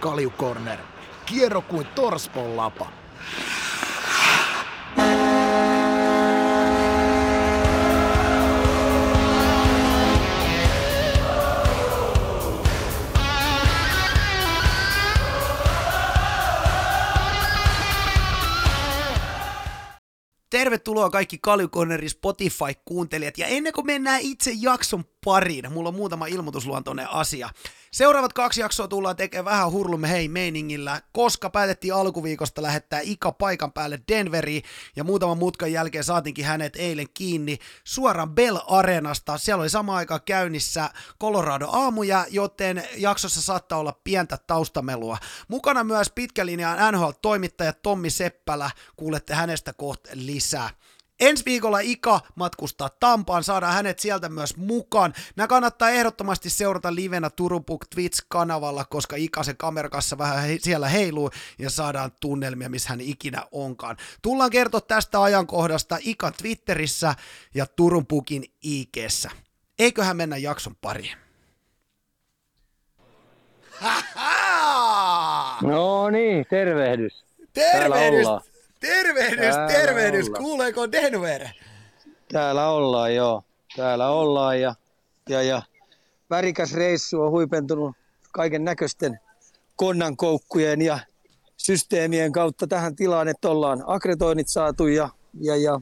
Kalju Corner. Kierro kuin torspon lapa. Tervetuloa kaikki Kaljukonnerin Spotify-kuuntelijat. Ja ennen kuin mennään itse jakson pariin, mulla on muutama ilmoitusluontoinen asia. Seuraavat kaksi jaksoa tullaan tekemään vähän hurlumme hei meiningillä, koska päätettiin alkuviikosta lähettää Ika paikan päälle Denveriin, ja muutaman mutkan jälkeen saatinkin hänet eilen kiinni suoraan Bell Arenasta. Siellä oli sama aika käynnissä Colorado aamuja, joten jaksossa saattaa olla pientä taustamelua. Mukana myös pitkälinjaan NHL-toimittaja Tommi Seppälä, kuulette hänestä kohta lisää. Ensi viikolla Ika matkustaa Tampaan, saadaan hänet sieltä myös mukaan. Nämä kannattaa ehdottomasti seurata livenä Turupuk Twitch-kanavalla, koska Ika se kamerakassa vähän he, siellä heiluu ja saadaan tunnelmia, missä hän ikinä onkaan. Tullaan kertoa tästä ajankohdasta Ikan Twitterissä ja Turunpukin IGssä. Eiköhän mennä jakson pariin. No niin, tervehdys. Tervehdys, tervehdys, Täällä tervehdys. Ollaan. Kuuleeko Denver? Täällä ollaan, joo. Täällä ollaan ja, ja, ja värikäs reissu on huipentunut kaiken näköisten konnankoukkujen ja systeemien kautta tähän tilaan, että ollaan akretoinnit saatu ja, ja, ja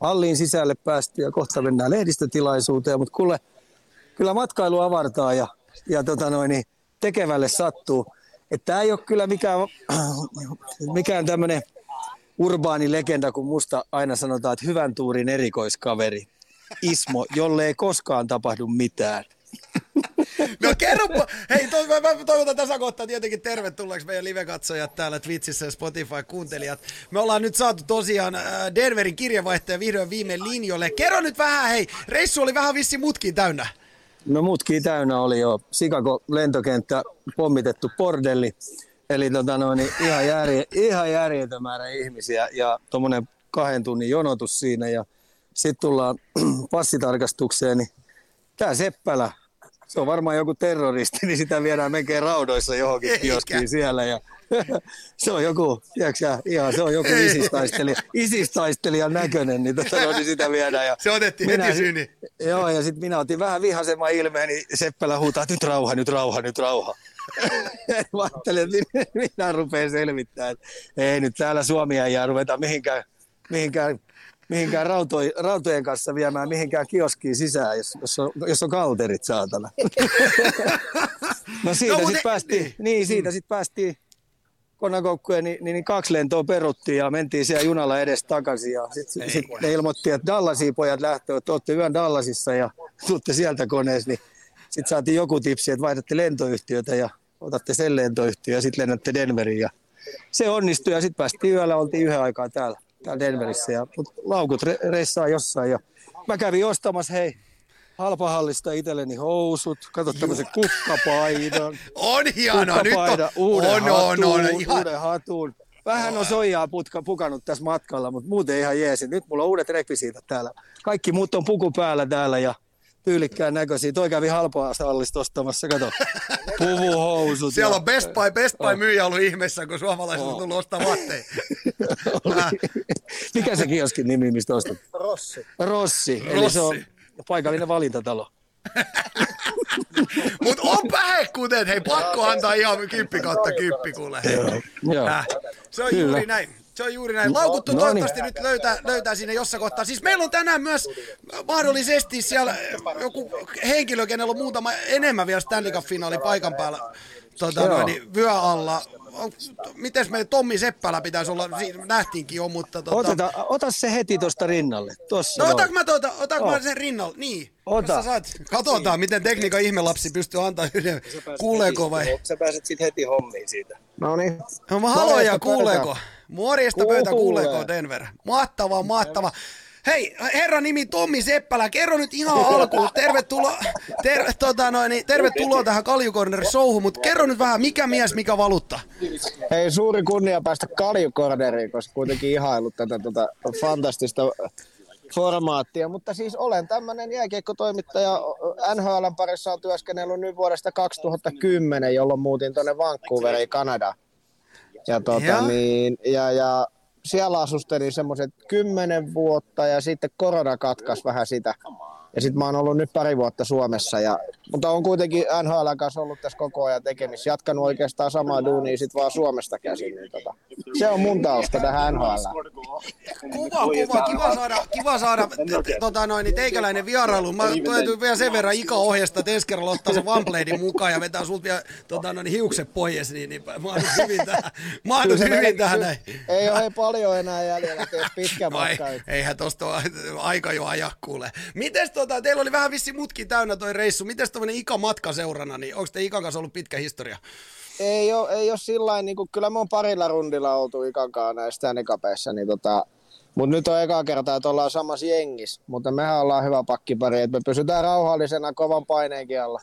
halliin sisälle päästy ja kohta mennään lehdistötilaisuuteen, mutta kuule, kyllä matkailu avartaa ja, ja tota noin, niin tekevälle sattuu. Että tämä ei ole kyllä mikään, mikään tämmöinen urbaani legenda, kun musta aina sanotaan, että hyvän tuurin erikoiskaveri. Ismo, jolle ei koskaan tapahdu mitään. No kerropa, hei to, mä, mä toivotan tässä kohtaa tietenkin tervetulleeksi meidän live-katsojat täällä Twitchissä ja Spotify-kuuntelijat. Me ollaan nyt saatu tosiaan äh, Denverin kirjavaihtaja vihdoin viime linjoille. Kerro nyt vähän, hei, reissu oli vähän vissi mutkiin täynnä. No mutkiin täynnä oli jo Chicago lentokenttä pommitettu bordelli. Eli tota noin, niin ihan, järje, ihan järjetön määrä ihmisiä ja tuommoinen kahden tunnin jonotus siinä. Ja sitten tullaan passitarkastukseen, niin tämä Seppälä, se on varmaan joku terroristi, niin sitä viedään melkein raudoissa johonkin Eikä. kioskiin siellä. Ja se on joku, tiedätkö, ihan se on joku isistaistelija, isistaistelijan näköinen, niin, tota, no, niin sitä viedään. Ja se otettiin minä, heti syni. Joo, ja sitten minä otin vähän vihasemman ilmeen, niin Seppälä huutaa, nyt rauha, nyt rauha, nyt rauha. Mä ajattelin, että minä rupean selvittämään, että ei nyt täällä Suomia ei ruveta mihinkään, mihinkään, mihinkään rautojen, rautojen kanssa viemään mihinkään kioskiin sisään, jos, jos, on, jos on kalterit saatana. no siitä no, sitten päästiin, niin, niin siitä sitten päästiin konakoukkuja, niin, niin, niin, kaksi lentoa peruttiin ja mentiin siellä junalla edes takaisin. Ja sitten sit ne ilmoitti, että Dallasiin pojat lähtevät, että olette yön Dallasissa ja tuutte sieltä koneessa, niin sitten saatiin joku tipsi, että vaihdatte lentoyhtiötä ja otatte sen lentoyhtiön ja sitten lennätte Denveriin. Ja se onnistui ja sitten päästiin yöllä, oltiin yhden aikaa täällä, täällä Denverissä. Ja, mutta laukut re- reissaa jossain ja mä kävin ostamassa, hei, halpahallista itselleni housut, kato tämmöisen kukkapaidan. on hienoa, nyt on, uuden on, hatun, on, on, ihan... uuden hatun. Vähän on soijaa putka, pukannut tässä matkalla, mutta muuten ihan jeesi. Nyt mulla on uudet rekvisiitat täällä. Kaikki muut on puku päällä täällä ja tyylikkään näköisiä. Toi kävi halpaa sallista ostamassa, kato, puvuhousut. Siellä ja... on Best Buy, Best Buy myyjä ollut ihmeessä, kun suomalaiset oh. on tullut ostaa vaatteja. Mikä se kioskin nimi, mistä ostat? Rossi. Rossi, eli Rossi. se on paikallinen valintatalo. Mutta on kuten, hei pakko antaa ihan kymppi kautta kymppi kuule. Joo, Äh, se on juuri näin. Se on juuri näin. Laukuttu no, toivottavasti no niin. nyt löytää, löytää sinne jossain kohtaa. Siis meillä on tänään myös mahdollisesti siellä joku henkilö, kenellä on muutama enemmän vielä Stanley Cup-finaali paikan päällä tota, noin, niin, vyö alla. Miten me Tommi Seppälä pitäisi olla, siinä nähtiinkin jo, mutta... Tota... Oteta, ota se heti tuosta rinnalle. Tossa no otanko mä, tuota, otanko oh. mä sen rinnalle? Niin. Ota. Saat, katsotaan, miten tekniikan ihmelapsi pystyy antaa yhden. Kuuleeko vai? Sä pääset sitten heti hommiin siitä. No niin. No mä haluan ja kuuleeko. Morjesta pöytä, kuuleeko Denver? Mahtavaa, mahtavaa. Hei, herra nimi Tommi Seppälä, kerro nyt ihan alkuun, tervetuloa, ter, tota noin, niin, tervetuloa tähän Kaljukorner showhun, mutta kerro nyt vähän, mikä mies, mikä valuutta? Hei, suuri kunnia päästä Kaljukorneriin, koska kuitenkin ihailut tätä tota, fantastista formaattia, mutta siis olen tämmöinen jääkiekkotoimittaja. NHL parissa on työskennellyt nyt vuodesta 2010, jolloin muutin tuonne Vancouveriin, Kanadaan. Ja, tota, Joo. niin, ja, ja siellä asustelin semmoiset kymmenen vuotta ja sitten korona katkaisi vähän sitä. Ja sitten mä oon ollut nyt pari vuotta Suomessa, ja, mutta on kuitenkin NHL kanssa ollut tässä koko ajan tekemisissä. Jatkanut oikeastaan samaa duunia sit vaan Suomesta käsin. Niin tota, se on mun tausta tähän NHL. Kuva, kuva, kiva saada, kiva saada tota noin, niin teikäläinen vierailu. Mä täytyy vielä sen verran Ika ohjesta, että ensi kerralla ottaa se OneBladein mukaan ja vetää sulta vielä tota noin, hiukset pois, niin, niin mä oon hyvin tähän, mä oon hyvin tähän näin. Ei ole paljon enää jäljellä, pitkä matka. eihän tosta aika jo aja kuule. Mites tota, teillä oli vähän vissi mutkin täynnä toi reissu. Mites tommonen Ika matka seurana, niin onko te Ikan kanssa ollut pitkä historia? Ei ole, ei ole sillä niin kuin, kyllä me on parilla rundilla oltu ikankaan näistä nikapeissa, niin tota, mutta nyt on eka kertaa, että ollaan samassa jengissä, mutta mehän ollaan hyvä pakkipari, että me pysytään rauhallisena kovan paineenkin alla.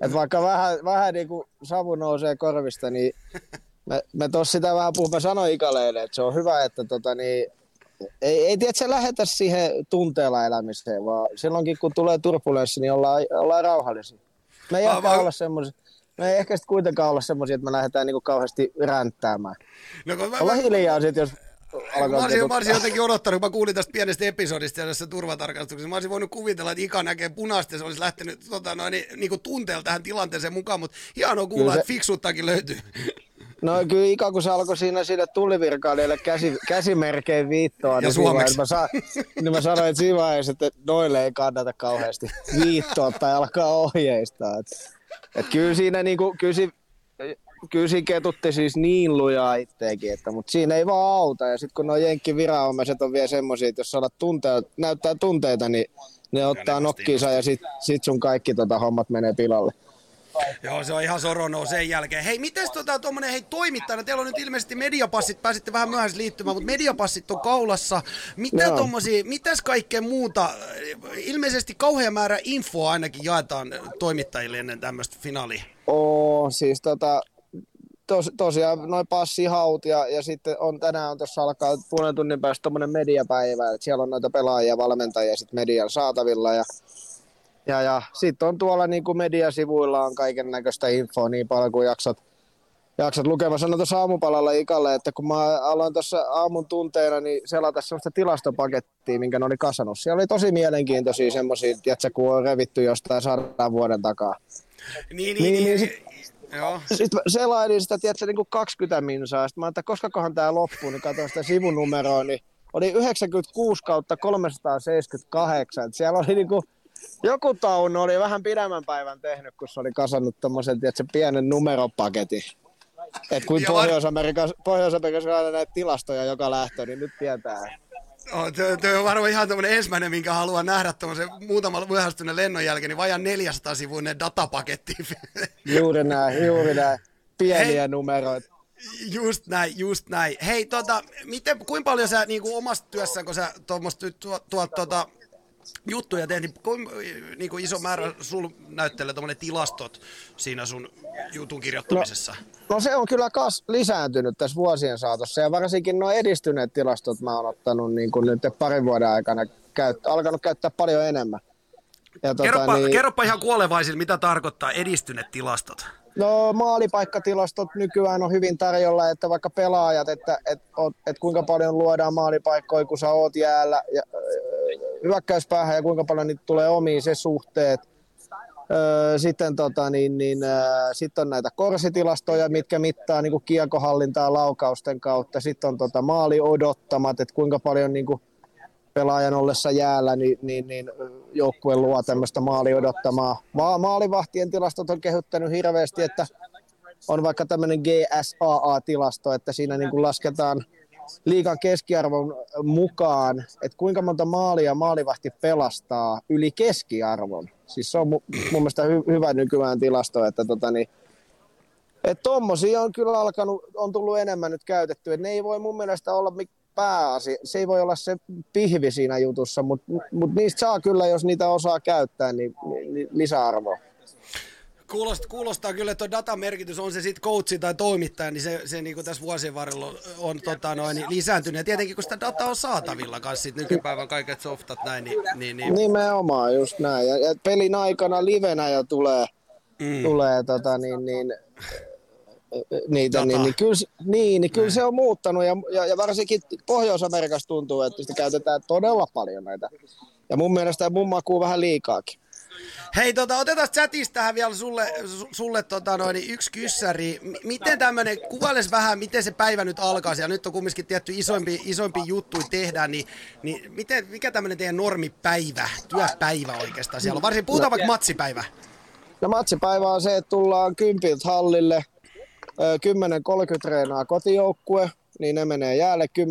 Et vaikka vähän, vähän niin kuin savu nousee korvista, niin me, me tuossa sitä vähän puhumme, sanoin Ikaleille, että se on hyvä, että tota, niin, ei, ei tiedä, se lähetä siihen tunteella elämiseen, vaan silloinkin kun tulee turbulenssi, niin ollaan, ollaan rauhallisia. Me ei Vaan- ehkä vaan- olla me ei ehkä sit kuitenkaan olla semmoisia, että me lähdetään niinku kauheasti ränttäämään. No, mä, Olla hiljaa sit, jos Mä olisin, mä olisin jotenkin odottanut, kun mä kuulin tästä pienestä episodista ja tässä turvatarkastuksessa. Mä olisin voinut kuvitella, että Ika näkee punaista ja se olisi lähtenyt tota, noin, niin, niin kuin tunteella tähän tilanteeseen mukaan, mutta hienoa kuulla, se- että fiksuuttakin löytyy. No kyllä Ika, kun se alkoi siinä sille tullivirkailijalle käsi, käsimerkein viittoa, niin, siinä suomeksi. mä, sa, niin mä sanoin, että siinä vaiheessa, että noille ei kannata kauheasti viittoa tai alkaa ohjeistaa. Et, et kyllä siinä niinku, kyllä, si, kyllä siinä ketutti siis niin lujaa itteekin, että, mutta siinä ei vaan auta. Ja sitten kun nuo jenkkiviranomaiset on vielä semmoisia, että jos saat tunteita, näyttää tunteita, niin ne ottaa nokkiinsa ja sit, sit sun kaikki tota, hommat menee pilalle. Joo, se on ihan sorono sen jälkeen. Hei, mites tota tuommoinen, hei toimittajana, teillä on nyt ilmeisesti mediapassit, pääsitte vähän myöhässä liittymään, mutta mediapassit on kaulassa. Mitä Joo. tommosia, mitäs kaikkea muuta? Ilmeisesti kauhea määrä infoa ainakin jaetaan toimittajille ennen tämmöistä finaalia. Oo, siis tota, tos, tosiaan noin passihaut ja, ja sitten on tänään on tuossa alkaa puolen tunnin päästä tommonen mediapäivä, että siellä on noita pelaajia, valmentajia sit median saatavilla ja ja, ja sitten on tuolla niin kuin mediasivuilla on kaiken näköistä infoa niin paljon kuin jaksat, jaksat lukea. Mä sanoin tuossa aamupalalla Ikalle, että kun mä aloin tuossa aamun tunteena niin selata sellaista tilastopakettia, minkä ne oli kasannut. Siellä oli tosi mielenkiintoisia semmoisia, että kun on revitty jostain sadan vuoden takaa. Niin, Niin, niin, niin, niin, sit- Joo. Sitten selailin sitä, tiedätkö, niin kuin 20 minsaa. Sitten mä että koskakohan tämä loppuu, niin katsoin sitä sivunumeroa, niin oli 96 kautta 378. Et siellä oli niin kuin, joku taunu oli vähän pidemmän päivän tehnyt, kun se oli kasannut tommosen, tiedätkö, pienen numeropaketin. Et kuin Pohjois-Amerikassa, Pohjois-Amerikassa aina näitä tilastoja joka lähtö, niin nyt tietää. Oh, tuo, on varmaan ihan tämmöinen ensimmäinen, minkä haluan nähdä tuommoisen muutaman myöhästyneen lennon jälkeen, niin vajan 400 sivuinen datapaketti. Juuri näin, juuri näin. Pieniä Hei. numeroita. Just näin, just näin. Hei, tota, miten, kuinka paljon sä niin kuin omassa työssä, kun sä tuommoista tuot, tuot, tuota, juttuja teet, niin kuinka niin kuin iso määrä sul näyttelee tuommoinen tilastot siinä sun jutun kirjoittamisessa? No se on kyllä kas lisääntynyt tässä vuosien saatossa ja varsinkin nuo edistyneet tilastot mä oon ottanut niin kuin nyt parin vuoden aikana käyt, alkanut käyttää paljon enemmän. Ja tota, kerropa, niin, kerropa ihan kuolevaisille, mitä tarkoittaa edistyneet tilastot. No maalipaikkatilastot nykyään on hyvin tarjolla, että vaikka pelaajat, että et, oot- et kuinka paljon luodaan maalipaikkoja, kun sä oot jäällä ja, hyökkäyspäähän ja kuinka paljon niitä tulee omiin se suhteet. Sitten tota, niin, niin, sit on näitä korsitilastoja, mitkä mittaa niin kiekohallintaa laukausten kautta. Sitten on tota, maali odottamat, että kuinka paljon niin kuin, pelaajan ollessa jäällä, niin, niin, niin joukkue luo tämmöistä maali odottamaa. Ma- maalivahtien tilastot on kehyttänyt hirveästi, että on vaikka tämmöinen GSAA-tilasto, että siinä niin kuin lasketaan liikan keskiarvon mukaan, että kuinka monta maalia maalivahti pelastaa yli keskiarvon. Siis se on mu- mun mielestä hy- hyvä nykyään tilasto, että tota niin, että tommosia on kyllä alkanut, on tullut enemmän nyt käytetty, ne ei voi mun mielestä olla mik- pääasia, se ei voi olla se pihvi siinä jutussa, mutta mut niistä saa kyllä, jos niitä osaa käyttää, niin, niin, lisäarvoa. Kuulostaa, kuulostaa kyllä, että datan merkitys on se sitten coachi tai toimittaja, niin se, se niin kuin tässä vuosien varrella on, on tota noin, lisääntynyt. Ja tietenkin kun sitä dataa on saatavilla kanssa sit nykypäivän kaiket softat näin, niin, niin, niin. Nimenomaan, just näin. Ja, ja pelin aikana livenä jo tulee, mm. tulee tota, niin, niin, niitä, niin, niin, kyllä, niin, niin kyllä se on muuttanut ja, ja, ja varsinkin Pohjois-Amerikassa tuntuu, että sitä käytetään todella paljon näitä. Ja mun mielestä mun makuu vähän liikaakin. Hei, tota, otetaan chatista tähän vielä sulle, sulle tota, noin, yksi kyssäri. M- miten tämmöinen, kuvailes vähän, miten se päivä nyt alkaa, ja nyt on kumminkin tietty isompi, isompi juttu tehdään, niin, niin miten, mikä tämmöinen teidän normipäivä, työpäivä oikeastaan siellä on? Varsin puhutaan no, vaikka matsipäivä. No matsipäivä on se, että tullaan kympiltä hallille, 10.30 treenaa kotijoukkue, niin ne menee jäälle 10.30,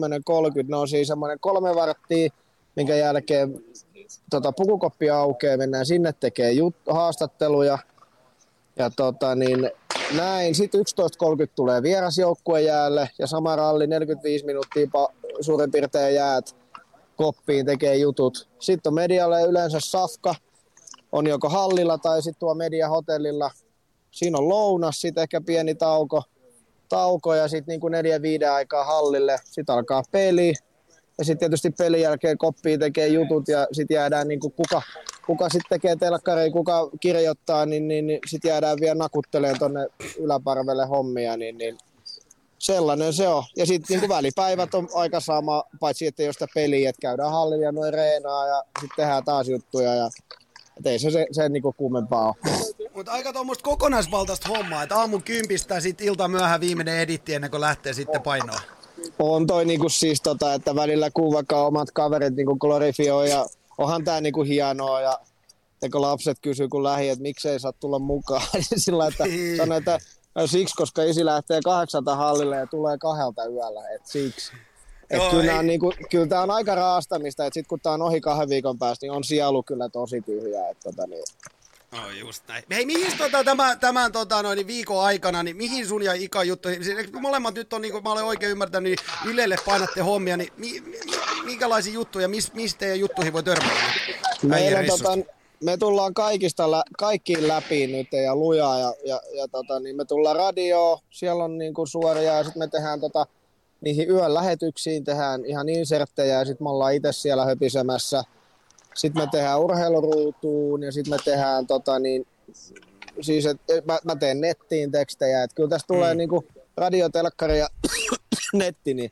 ne on siis semmoinen kolme varttia, minkä jälkeen tota, pukukoppi aukeaa, mennään sinne tekee jut- haastatteluja. Ja tota, niin, näin. Sitten 11.30 tulee vierasjoukkue jäälle ja sama ralli 45 minuuttia pa- suurin piirtein jäät koppiin tekee jutut. Sitten on medialle yleensä safka, on joko hallilla tai sitten tuo mediahotellilla. Siinä on lounas, sitten ehkä pieni tauko, tauko ja sitten niin kuin neljä viiden aikaa hallille. Sitten alkaa peli, ja sitten tietysti pelin jälkeen koppiin tekee jutut ja sitten jäädään niin kuin kuka, kuka sitten tekee telkkari, kuka kirjoittaa, niin, niin, niin sitten jäädään vielä nakutteleen tuonne yläparvelle hommia, niin, niin sellainen se on. Ja sitten niin välipäivät on aika sama, paitsi että jos sitä peliä, että käydään hallilla ja noin reenaa ja sitten tehdään taas juttuja ja et ei se, se, se niinku kummempaa ole. Mutta aika tuommoista kokonaisvaltaista hommaa, että aamun kympistä ja sitten ilta myöhään viimeinen editti ennen kuin lähtee sitten painoa on toi niinku siis tota, että välillä kun vaikka omat kaverit niinku glorifioi ja onhan tää niinku hienoa ja ja kun lapset kysyy kun lähi, että miksei saa tulla mukaan, niin sillä että niin. sanoo, että no siksi, koska isi lähtee kahdeksalta hallille ja tulee kahdelta yöllä, että siksi. Et Joo, kyllä, on niinku, kyllä tämä on aika raastamista, että sitten kun tämä on ohi kahden viikon päästä, niin on sielu kyllä tosi tyhjä. Että tota, niin, No just näin. Hei, mihin tota, tämän, tämän tota, noin, viikon aikana, niin mihin sun ja Ika juttu, siis, molemmat nyt on, niin kuin mä olen oikein ymmärtänyt, niin Ylelle painatte hommia, niin mi, mi, minkälaisia juttuja, mis, mistä teidän juttuihin voi törmätä? Meillä, tota, me tullaan kaikista lä- kaikkiin läpi nyt ja lujaa ja, ja, ja tota, niin me tullaan radio, siellä on niin kuin suoria ja sitten me tehdään tota, niihin yön lähetyksiin tehdään ihan inserttejä ja sitten me ollaan itse siellä höpisemässä – sitten me tehdään urheiluruutuun ja sitten me tehdään tota niin, siis et, mä, mä teen nettiin tekstejä, että kyllä tästä tulee mm. niinku radiotelkkari ja netti, niin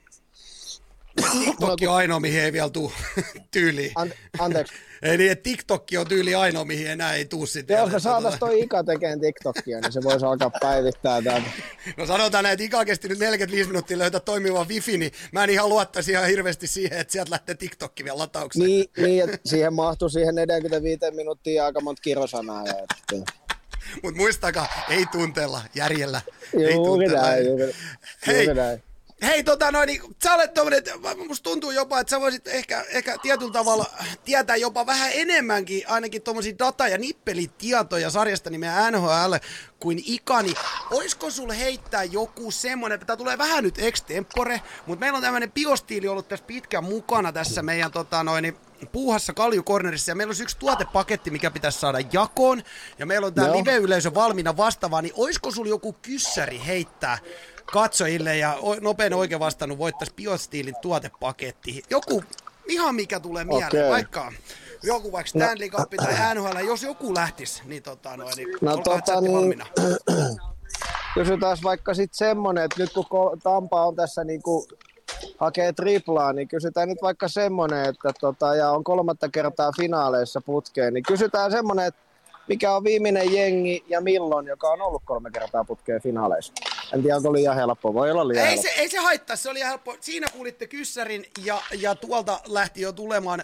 TikTok on ainoa, mihin ei vielä tule tyyliin. An, anteeksi. Ei niin, että TikTok on tyyli ainoa, mihin enää ei tuu sitten. Jos me saataisiin toi Ika tekemään TikTokia, niin se voisi alkaa päivittää täältä. No sanotaan näin, että Ika kesti nyt 45 minuuttia löytää toimiva wifi, niin mä en ihan luottaisi ihan hirveästi siihen, että sieltä lähtee TikTokki vielä lataukseen. Niin, niin että siihen mahtuu siihen 45 minuuttia aika monta kirosanaa. Että... Mutta muistakaa, ei tunteella, järjellä. Juuri ei tunteella. näin, juuri, Hei, juuri näin. Hei, tota noin, niin, sä olet tommonen, musta tuntuu jopa, että sä voisit ehkä, ehkä tietyllä tavalla tietää jopa vähän enemmänkin, ainakin tommosia data- ja nippelitietoja sarjasta nimeä NHL kuin Ikani. Oisko sulle heittää joku semmonen, tämä tulee vähän nyt extempore, mutta meillä on tämmönen biostiili ollut tässä pitkään mukana tässä meidän tota noin, niin, puuhassa Kaljukornerissa ja meillä on yksi tuotepaketti, mikä pitäisi saada jakoon ja meillä on tämä live-yleisö valmiina vastaavaa, niin oisko sulla joku kyssäri heittää katsojille ja nopein oikein vastannut voittaisi Biostiilin tuotepaketti. Joku ihan mikä tulee mieleen, okay. vaikka joku vaikka no. Stanley Cup tai NHL, jos joku lähtisi, niin, tota, noin, niin no, tota, niin, valmiina. Kysytään vaikka sitten semmonen, että nyt kun Tampa on tässä niin kuin hakee triplaa, niin kysytään nyt vaikka semmonen, että tota, ja on kolmatta kertaa finaaleissa putkeen, niin kysytään semmonen, että mikä on viimeinen jengi ja milloin, joka on ollut kolme kertaa putkeen finaaleissa. En tiedä, onko liian helppo. Voi olla liian ei helppo. Se, ei se haittaa, se oli helppo. Siinä kuulitte kyssärin ja, ja tuolta lähti jo tulemaan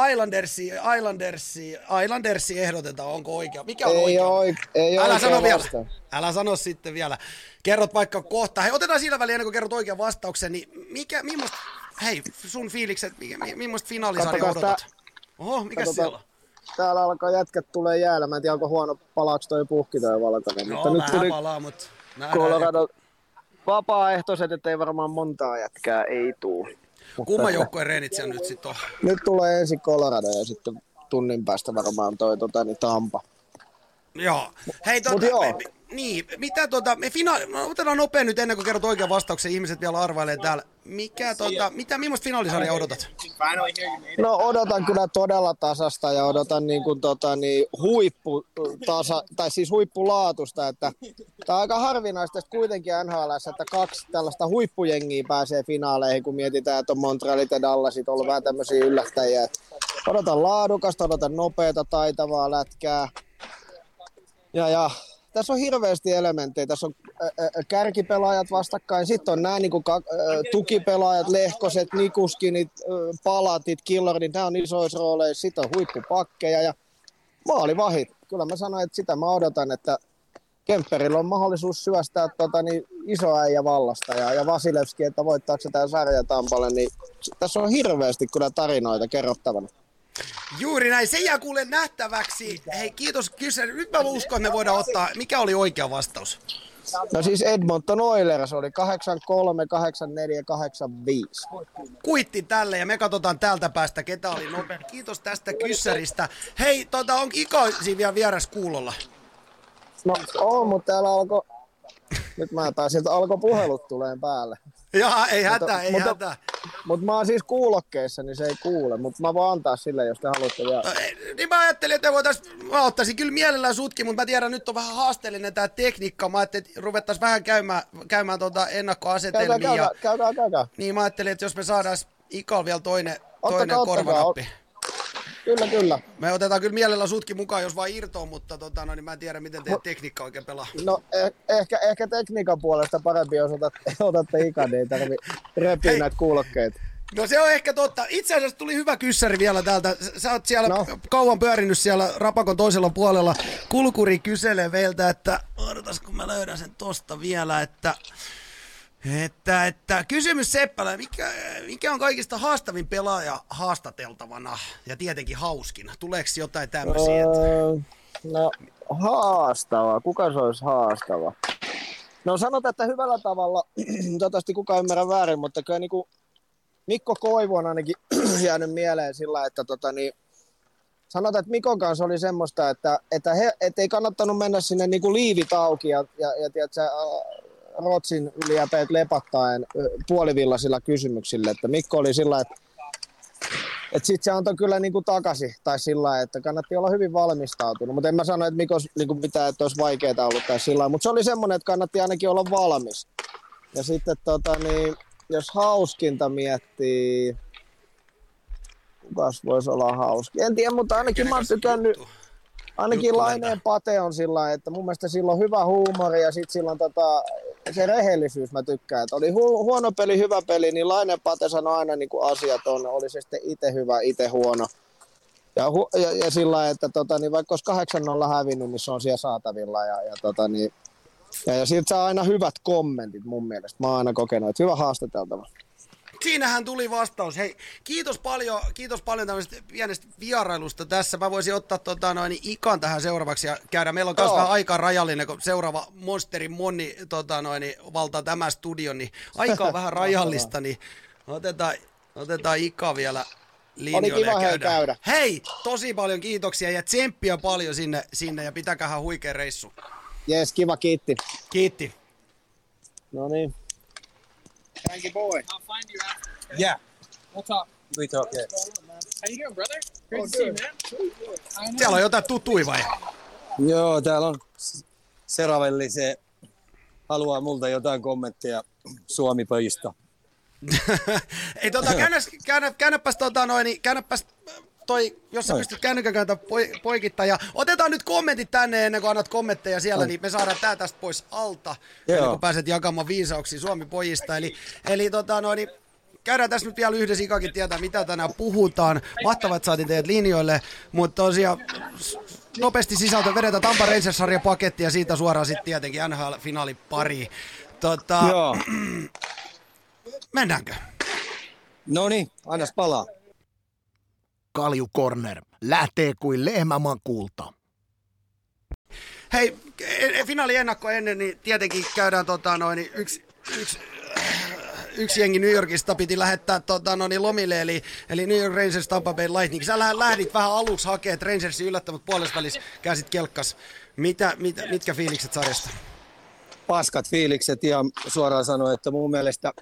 äh, Islandersi, Islandersi, Islandersi ehdotetaan, onko oikea? Mikä on ei oikea? Oi, ei Älä sano vielä. Vasta. Älä sano sitten vielä. Kerrot vaikka kohta. Hei, otetaan siinä väliin ennen kuin kerrot oikean vastauksen, niin mikä, millaista, hei, sun fiilikset, mikä, millaista finaalisarja odotat? Oho, mikä siellä on? Täällä alkaa jätkät tulee jäällä. Mä en tiedä, onko huono palaaks toi puhki toi valkoinen. No, mutta nyt tuli palaa, mutta Colorado vapaaehtoiset, ettei varmaan montaa jätkää ei tuu. Kumman joukkueen reenit siellä nyt sitten on? Nyt tulee ensin Colorado ja sitten tunnin päästä varmaan toi tota, niin Tampa. Joo. Hei, tota, Mut joo. me, niin, mitä tota, me fina- no, otetaan nopea nyt ennen kuin kerrot oikean vastauksen, ihmiset vielä arvailee täällä. Mikä tota, mitä, millaista finaalisarjaa odotat? No odotan kyllä todella tasasta ja odotan niin kuin tota, niin huippu, tasa, tai siis huippulaatusta, että tämä on aika harvinaista että kuitenkin NHL, että kaksi tällaista huippujengiä pääsee finaaleihin, kun mietitään, että on Montrealit ja Dallasit ollut vähän tämmöisiä yllättäjiä. Odotan laadukasta, odotan nopeata, taitavaa lätkää. Ja, ja tässä on hirveästi elementtejä. Tässä on kärkipelaajat vastakkain, sitten on nämä ka, ä, tukipelaajat, Lehkoset, Nikuskinit, Palatit, Killardit, nämä on isoissa rooleissa. Sitten on huippupakkeja ja maalivahit. Kyllä mä sanoin, että sitä mä odotan, että Kemperillä on mahdollisuus syöstää tota, niin iso äijä vallasta ja, ja Vasilevski, että voittaako se tämä sarja Tampalle, niin tässä on hirveästi kyllä tarinoita kerrottavana. Juuri näin, se jää kuule nähtäväksi. Hei, kiitos kysely. Nyt mä uskon, että me voidaan ottaa, mikä oli oikea vastaus? No siis Edmonton Oilers oli 83, 84, 85. Kuitti tälle ja me katsotaan täältä päästä, ketä oli nopea. Kiitos tästä kyssäristä. Hei, tota, on Ika siinä vielä vieras kuulolla? No on, mutta täällä alkoi, nyt mä taisin, että alkoi puhelut tuleen päälle. Jaa, ei hätä, ei mutta- hätä. Mutta mä oon siis kuulokkeissa, niin se ei kuule, mutta mä voin antaa sille, jos te haluatte vielä. No, Niin mä ajattelin, että voitais, mä ottaisin kyllä mielellään sutkin, mutta mä tiedän, nyt on vähän haasteellinen tää tekniikka. Mä ajattelin, että ruvettaisiin vähän käymään, käymään tuota ennakkoasetelmia. käykää, Ja, käykää, käykää. niin mä ajattelin, että jos me saadaan Ikal vielä toinen, Ottakaa, toinen ottakaa, korvanappi. Kyllä, kyllä. Me otetaan kyllä mielellä sutkin mukaan, jos vaan irtoa, mutta tota, no, niin mä en tiedä, miten teidän tekniikka oikein pelaa. No eh, ehkä, ehkä tekniikan puolesta parempi, jos otat, otatte ikan, niin ei tarvi repiä näitä kuulokkeita. No se on ehkä totta. Itse asiassa tuli hyvä kyssäri vielä täältä. Sä- oot siellä. No. kauan pyörinyt siellä Rapakon toisella puolella. Kulkuri kyselee meiltä, että odotas kun mä löydän sen tosta vielä, että että, että kysymys Seppälä, mikä, mikä on kaikista haastavin pelaaja haastateltavana ja tietenkin hauskin? Tuleeko jotain tämmöisiä? Öö, no, haastava. Kuka se olisi haastava? No sanotaan, että hyvällä tavalla, toivottavasti kukaan ymmärrä väärin, mutta kyllä niin kuin Mikko Koivu on ainakin jäänyt mieleen sillä, että tota, niin, sanotaan, että Mikon kanssa oli semmoista, että, että he, et ei kannattanut mennä sinne niin kuin liivit auki ja, ja, ja tiedätkö, Rotsin yliäpeet lepattaen puolivillaisilla kysymyksillä, että Mikko oli sillä, että et sit se antoi kyllä niinku takaisin, tai sillä että kannatti olla hyvin valmistautunut. Mutta en mä sano, että Mikos niinku mitään, että olisi vaikeaa ollut tai sillä. Mutta se oli semmoinen, että kannatti ainakin olla valmis. Ja sitten tota, niin, jos hauskinta miettii, kukas voisi olla hauski? En tiedä, mutta ainakin mä oon tykännyt, ainakin Juttu Laineen. Pate on sillä että mun mielestä sillä on hyvä huumori ja sitten sillä on tota, se rehellisyys mä tykkään. Että oli hu- huono peli, hyvä peli, niin Laineen Pate sanoi aina niin kuin asiat on, oli se sitten itse hyvä, itse huono. Ja, hu- ja, ja sillä lailla, että tota, niin vaikka olisi 8 0 hävinnyt, niin se on siellä saatavilla. Ja, ja, tota, niin, ja, ja siitä saa aina hyvät kommentit mun mielestä. Mä oon aina kokenut, että hyvä haastateltava. Siinähän tuli vastaus. Hei, kiitos paljon, kiitos paljon tämmöisestä pienestä vierailusta tässä. Mä voisin ottaa tota, noin, Ikan tähän seuraavaksi ja käydä. Meillä on myös vähän aika rajallinen, kun seuraava Monsterin Monni tota, noin, valtaa tämä studion, niin aika on vähän rajallista, niin otetaan, otetaan Ika vielä linjoille kiva, ja hei, käydä. Hei, tosi paljon kiitoksia ja tsemppiä paljon sinne, sinne ja pitäkähän huikea reissu. Jees, kiva, kiitti. Kiitti. No niin. Frankie boy. I'll find you after. Yeah, We'll talk. we talk, yeah. How you doing, brother? Great to see you, man. Siellä on jotain tutui vai? Joo, täällä on Seravelli, se haluaa multa jotain kommentteja Suomi-pojista. Ei tota, käännäs, käännä, käännäpäs tota noin, niin käännäpäs toi, jos sä Noin. pystyt kännykän kautta poi, poikittaa. Ja otetaan nyt kommentit tänne ennen kuin annat kommentteja siellä, niin me saadaan tää tästä pois alta, ennen Joo. kuin pääset jakamaan viisauksia Suomi-pojista. Eli, eli tota noin, niin käydään tässä nyt vielä yhdessä Ikakin tietää, mitä tänään puhutaan. Mahtavaa, että saatiin teidät linjoille, mutta tosiaan nopeasti sisältö vedetään Tampa Rangers-sarja paketti ja siitä suoraan sitten tietenkin NHL-finaali pari. Tota, Joo, mennäänkö? no niin, annas palaa. Kalju Corner lähtee kuin lehmämakulta. Hei, e- e- finaali ennakko ennen, niin tietenkin käydään tota, noin, niin yksi, yksi, yksi jengi New Yorkista piti lähettää tota, no niin, lomille, eli, eli New York Rangers Tampa Bay Lightning. Sä lä- lähdit vähän aluksi hakemaan, että Rangersin yllättämät puolesvälis käsit kelkkas. Mitä, mitä, mitkä fiilikset sarjasta? paskat fiilikset ihan suoraan sanoen, että mun mielestä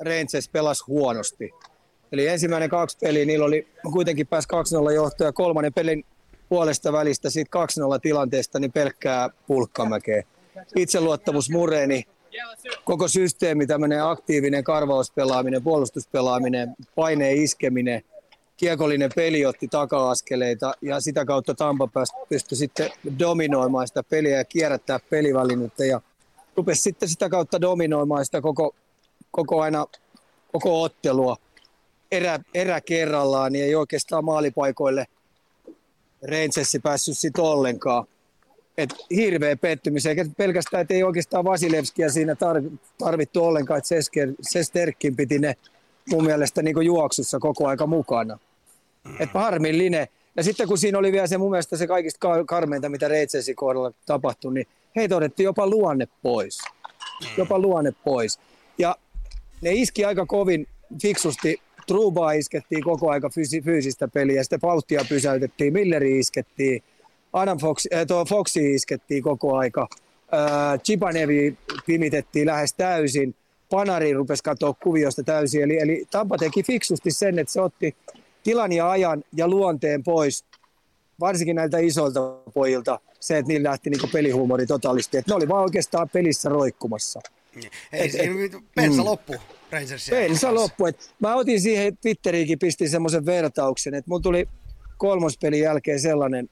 Rangers pelasi huonosti. Eli ensimmäinen kaksi peliä, niillä oli kuitenkin pääsi 2-0 johtoja, kolmannen pelin puolesta välistä siitä 2-0 tilanteesta niin pelkkää pulkkamäkeä. Itseluottamus mureni, koko systeemi, tämmöinen aktiivinen karvauspelaaminen, puolustuspelaaminen, paineen iskeminen, kiekollinen peli otti taka-askeleita ja sitä kautta Tampa pystyi sitten dominoimaan sitä peliä ja kierrättää pelivälinettä ja rupesi sitten sitä kautta dominoimaan sitä koko, koko aina koko ottelua erä, erä kerrallaan, niin ei oikeastaan maalipaikoille Rangersi päässyt sitten ollenkaan. Et hirveä pettymys, eikä pelkästään, että ei oikeastaan Vasilevskia siinä tar- tarvittu ollenkaan, että Sesterkin piti ne mun mielestä niin juoksussa koko aika mukana. Että harmillinen. Ja sitten kun siinä oli vielä se mun mielestä se kaikista karmeinta, mitä Reitsensin kohdalla tapahtui, niin hei todettiin jopa luonne pois. Jopa luonne pois. Ja ne iski aika kovin fiksusti. Trubaa iskettiin koko aika fysi- fyysistä peliä, sitten Faustia pysäytettiin, Milleri iskettiin, Adam Fox, äh, tuo Foxi iskettiin koko aika. Äh, Chipanevi pimitettiin lähes täysin. Panari rupesi katsoa kuviosta täysin. Eli, eli Tampa teki fiksusti sen, että se otti tilan ja ajan ja luonteen pois, varsinkin näiltä isoilta pojilta, se, että niillä lähti niinku pelihuumori totaalisti. Että ne oli vaan oikeastaan pelissä roikkumassa. Ei, Et- siinä pensa loppu Rangersia. Pensa loppu. Et mä otin siihen Twitteriinkin, pistin semmoisen vertauksen, että mun tuli kolmospelin jälkeen sellainen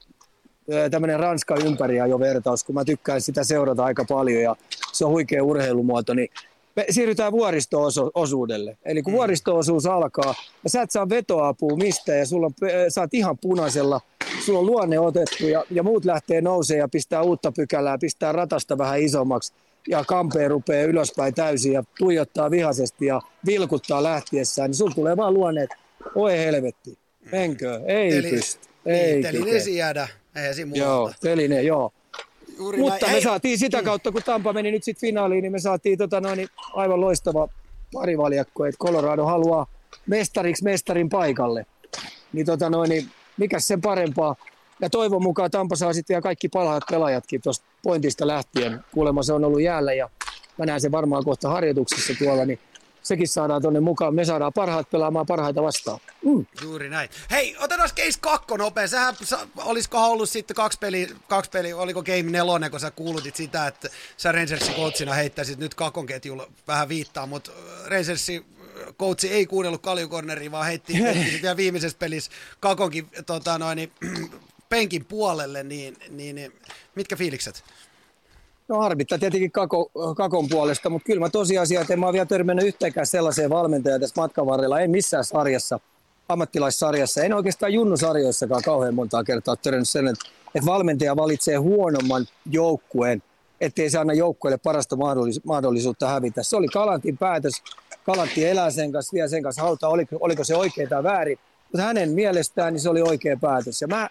tämmöinen Ranska ympäri jo vertaus, kun mä tykkään sitä seurata aika paljon ja se on huikea urheilumuoto, niin me siirrytään vuoristo-osuudelle. Eli kun vuoristo-osuus alkaa ja sä et saa vetoapua mistä ja sulla on, sä oot ihan punaisella, sulla on luonne otettu ja, ja muut lähtee nousee ja pistää uutta pykälää, pistää ratasta vähän isommaksi ja kampee rupeaa ylöspäin täysin ja tuijottaa vihaisesti ja vilkuttaa lähtiessään, niin sulla tulee vaan luonne, että oi helvetti, menkö, ei Teli- pysty, ei Niin, telinesi kykene. jäädä. Eihän siinä muuta. Joo, teline, joo. Juuri Mutta näin. me Hei, saatiin sitä kautta, kun Tampa meni nyt sitten finaaliin, niin me saatiin tota noin, aivan loistava parivaljakko, että Colorado haluaa mestariksi mestarin paikalle. Niin tota noin, niin mikäs sen parempaa. Ja toivon mukaan Tampa saa sitten vielä kaikki parhaat pelaajatkin tuosta pointista lähtien. Kuulemma se on ollut jäällä ja mä näen sen varmaan kohta harjoituksissa tuolla, niin sekin saadaan tuonne mukaan. Me saadaan parhaat pelaamaan parhaita vastaan. Mm. Juuri näin. Hei, otetaan case kakko nopea. Sähän, sä, olisikohan ollut sitten kaksi peliä, kaksi peliä, oliko game nelonen, kun sä kuulutit sitä, että sä Rangersin coachina heittäisit nyt kakon ketjulla vähän viittaa, mutta Rangersin coachi ei kuunnellut kaljukorneria, vaan heitti, heitti vielä viimeisessä pelissä kakonkin tota, noin, niin, penkin puolelle, niin, niin, niin mitkä fiilikset? No harmittaa tietenkin kako, kakon puolesta, mutta kyllä mä tosiasia, että en mä ole vielä törmännyt yhtäkään sellaiseen valmentajaan tässä matkan varrella, en missään sarjassa, ammattilaissarjassa, en oikeastaan junnusarjoissakaan kauhean montaa kertaa törmännyt sen, että, että valmentaja valitsee huonomman joukkueen, ettei se anna joukkueelle parasta mahdollis- mahdollisuutta hävitä. Se oli Kalantin päätös, Kalantti elää sen kanssa, vie sen kanssa hautaa, oliko, oliko se oikein tai väärin, mutta hänen mielestään niin se oli oikea päätös. Ja mä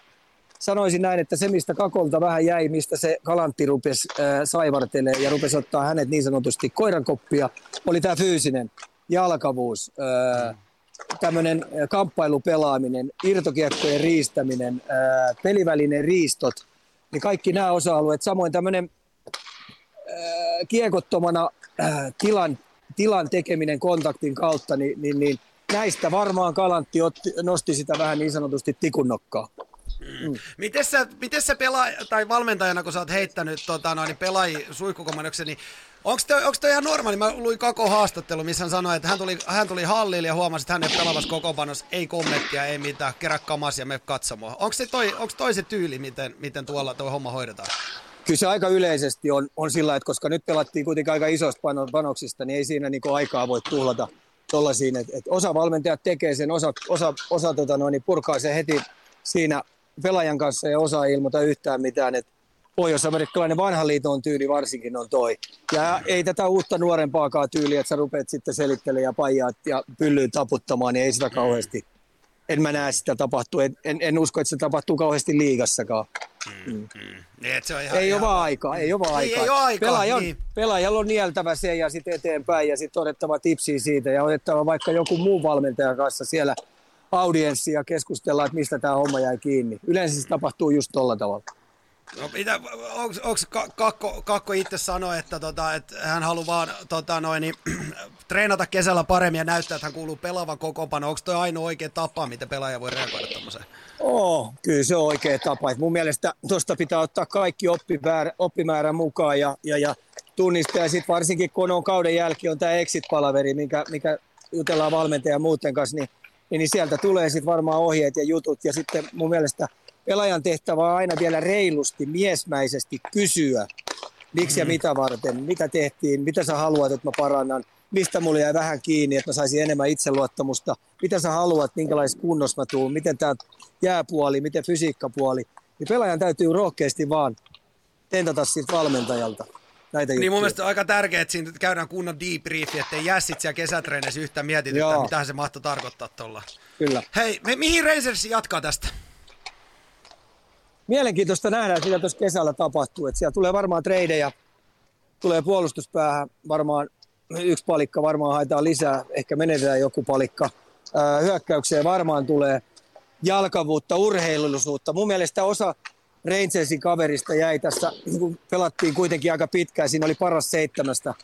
sanoisin näin, että se mistä Kakolta vähän jäi, mistä se Kalantti rupesi saivartelee ja rupesi ottaa hänet niin sanotusti koirankoppia, oli tämä fyysinen jalkavuus, tämmöinen kamppailupelaaminen, irtokiekkojen riistäminen, äh, pelivälinen riistot, niin kaikki nämä osa-alueet, samoin tämmöinen kiekottomana tilan, tilan tekeminen kontaktin kautta, niin, niin, niin näistä varmaan Kalantti otti, nosti sitä vähän niin sanotusti tikunnokkaa. Miten sä, miten sä pelaa, tai valmentajana, kun sä oot heittänyt tota, noin, pelaajia suihkukomannoksen, niin onko toi, ihan normaali? Mä luin Kako haastattelu, missä hän sanoi, että hän tuli, hän tuli hallille ja huomasi, että hän ei pelaavassa kokoonpanossa, ei kommenttia, ei mitään, kerä kamas ja me katsomaan. Onko se toi, onks toi se tyyli, miten, miten tuolla tuo homma hoidetaan? Kyllä se aika yleisesti on, on sillä, että koska nyt pelattiin kuitenkin aika isoista pano- panoksista, niin ei siinä niinku aikaa voi tuhlata et osa valmentajat tekee sen, osa, osa, osa tota noin, purkaa sen heti siinä pelaajan kanssa ei ilmoita yhtään mitään. Et pohjois-amerikkalainen vanhan liiton tyyli varsinkin on toi. Ja ei tätä uutta nuorempaakaan tyyliä, että sä rupeat sitten selittelemään ja paijaat ja pyllyyn taputtamaan, niin ei sitä kauheasti. En mä näe sitä tapahtua. En, en, en usko, että se tapahtuu kauheasti liigassakaan. Niin, et se on ihan, Ei ihan... ole vaan aikaa, ei ole vaan aikaa. ei oo aikaa, Pelaaja on, niin. Pelaajalla on nieltävä se ja sitten eteenpäin ja sitten otettava tipsiä siitä ja otettava vaikka joku muu valmentajan kanssa siellä audienssi ja keskustellaan, että mistä tämä homma jäi kiinni. Yleensä se tapahtuu just tolla tavalla. No, mitä, onks, onks ka- kakko, kakko itse sanoi, että, tota, että hän haluaa vaan tota, noin, niin, treenata kesällä paremmin ja näyttää, että hän kuuluu pelaavan kokoonpano. Onko toi ainoa oikea tapa, miten pelaaja voi reagoida tuommoiseen? Oo, kyllä se on oikea tapa. Et mun mielestä tuosta pitää ottaa kaikki oppimäärä, oppimäärä mukaan ja, ja, ja tunnistaa. Ja sitten varsinkin kun on kauden jälkeen on tämä exit-palaveri, mikä, mikä jutellaan valmentajan muuten kanssa, niin, niin, sieltä tulee sitten varmaan ohjeet ja jutut. Ja sitten mun mielestä pelaajan tehtävä on aina vielä reilusti, miesmäisesti kysyä, miksi ja mitä varten, mitä tehtiin, mitä sä haluat, että mä parannan, mistä mulla jäi vähän kiinni, että mä saisin enemmän itseluottamusta, mitä sä haluat, minkälaisessa kunnossa mä tuun, miten tämä jääpuoli, miten fysiikkapuoli. Niin pelaajan täytyy rohkeasti vaan tentata siitä valmentajalta näitä Niin mun mielestä on aika tärkeää, että siinä käydään kunnon debriefi, ettei jää sit siellä kesätreenissä yhtään mietityttää, Joo. mitä se mahtoi tarkoittaa tuolla. Kyllä. Hei, me, mihin Rangers jatkaa tästä? Mielenkiintoista nähdä, että mitä tuossa kesällä tapahtuu. Että siellä tulee varmaan treidejä, tulee puolustuspäähän, varmaan yksi palikka, varmaan haetaan lisää, ehkä menetetään joku palikka. Ää, hyökkäykseen varmaan tulee jalkavuutta, urheilullisuutta. Mun mielestä osa Rangersin kaverista jäi tässä, kun pelattiin kuitenkin aika pitkään, siinä oli paras seitsemästä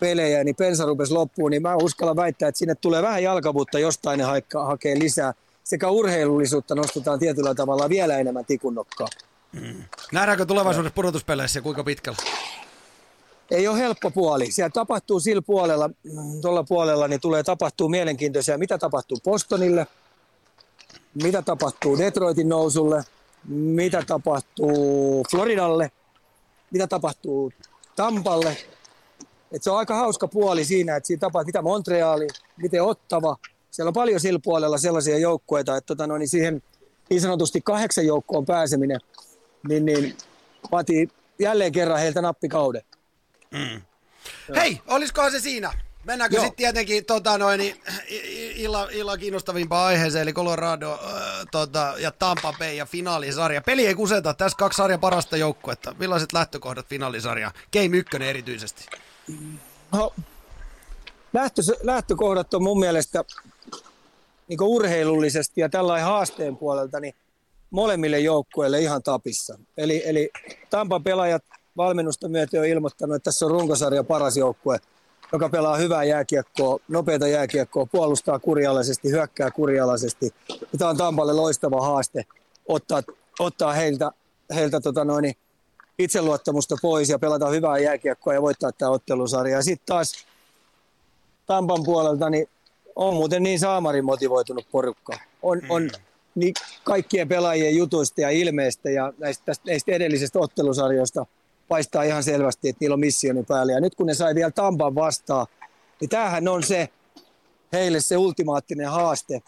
pelejä, niin pensa rupesi loppuun, niin mä uskallan väittää, että sinne tulee vähän jalkavuutta, jostain ne haikka, hakee lisää. Sekä urheilullisuutta nostetaan tietyllä tavalla vielä enemmän tikunnokkaa. Nähdäänkö tulevaisuudessa pudotuspeleissä ja kuinka pitkällä? Ei ole helppo puoli. Siellä tapahtuu sillä puolella, mm, tuolla puolella, niin tulee tapahtuu mielenkiintoisia. Mitä tapahtuu Bostonille? Mitä tapahtuu Detroitin nousulle? Mitä tapahtuu Floridalle? Mitä tapahtuu Tampalle? Et se on aika hauska puoli siinä, että siinä tapahtuu mitä Montreali, miten Ottava. Siellä on paljon sillä puolella sellaisia joukkueita, että tota, no, niin siihen niin sanotusti kahdeksan joukkoon pääseminen, niin, niin vaatii jälleen kerran heiltä nappikauden. Hei, olisikohan se siinä? Mennäänkö sitten tietenkin tota, noin, niin, i- i- illan, illan kiinnostavimpaan aiheeseen, eli Colorado äh, tota, ja Tampa Bay ja finaalisarja. Peli ei kuseta, tässä kaksi sarjan parasta joukkuetta. Millaiset lähtökohdat finaalisarja? Game 1 erityisesti. No, lähtö, lähtökohdat on mun mielestä niin urheilullisesti ja tällainen haasteen puolelta niin molemmille joukkueille ihan tapissa. Eli, eli Tampan pelaajat valmennusta myöten on ilmoittanut, että tässä on runkosarja paras joukkue, joka pelaa hyvää jääkiekkoa, nopeata jääkiekkoa, puolustaa kurialaisesti, hyökkää kurialaisesti. Tämä on Tampalle loistava haaste ottaa, ottaa heiltä, heiltä tota noin, itseluottamusta pois ja pelata hyvää jääkiekkoa ja voittaa tämä ottelusarja. Ja sitten taas Tampan puolelta niin on muuten niin saamarin motivoitunut porukka. On, on niin kaikkien pelaajien jutuista ja ilmeistä ja näistä, näistä edellisistä ottelusarjoista paistaa ihan selvästi, että niillä on missioni päällä. Ja nyt kun ne sai vielä Tampan vastaan, niin tämähän on se heille se ultimaattinen haaste.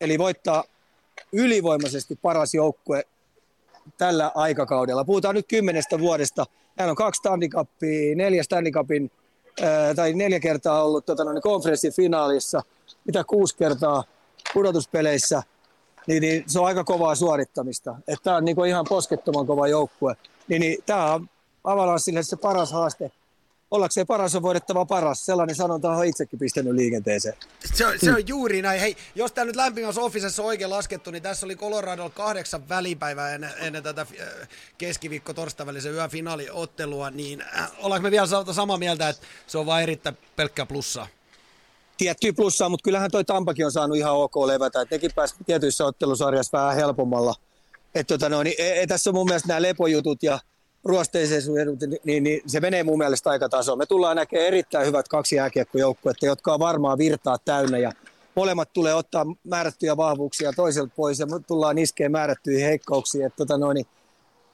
Eli voittaa ylivoimaisesti paras joukkue tällä aikakaudella. Puhutaan nyt kymmenestä vuodesta. Hän on kaksi Stanley Cupia, neljä Stanley Cupin, tai neljä kertaa ollut tota, noin, konferenssin finaalissa, mitä kuusi kertaa pudotuspeleissä, niin, niin se on aika kovaa suorittamista. Tämä on niin ihan poskettoman kova joukkue. Niin, niin tämä on Avalanssille se paras haaste. Ollakseen paras on voidettava paras. Sellainen sanonta on itsekin pistänyt liikenteeseen. Se on, se on juuri näin. Hei, jos tämä nyt lämpimässä officessa on oikein laskettu, niin tässä oli Coloradolla kahdeksan välipäivää ennen, ennen tätä äh, keskiviikko torstain välisen yön finaaliottelua, niin äh, ollaanko me vielä sa- samaa mieltä, että se on vain erittäin pelkkää plussaa? Tiettyä plussaa, mutta kyllähän toi Tampakin on saanut ihan ok levätä. Et nekin pääsi tietyissä ottelusarjassa vähän helpommalla. Et tota no, niin, e, e, tässä on mun mielestä nämä lepojutut ja ruosteiseisuudut, niin, niin, se menee mun mielestä aika tasoon. Me tullaan näkemään erittäin hyvät kaksi jääkiekkojoukkuetta, jotka on varmaan virtaa täynnä ja molemmat tulee ottaa määrättyjä vahvuuksia toiselta pois ja tullaan iskeen määrättyihin heikkouksiin. Et tota no, niin,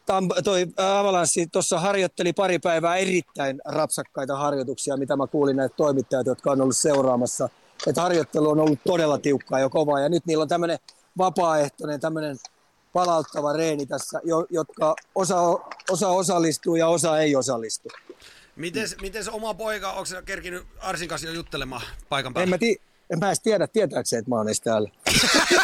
Tam- toi Avalanssi tuossa harjoitteli pari päivää erittäin rapsakkaita harjoituksia, mitä mä kuulin näitä toimittajat, jotka on ollut seuraamassa. Että harjoittelu on ollut todella tiukkaa ja kovaa ja nyt niillä on tämmöinen vapaaehtoinen, tämmöinen palauttava reeni tässä, jo, jotka osa, osa osallistuu ja osa ei osallistu. Miten, miten se oma poika, onko se kerkinyt Arsin kanssa jo juttelemaan paikan päällä? En mä, ti- En mä edes tiedä, tietääkseen, että mä oon edes täällä.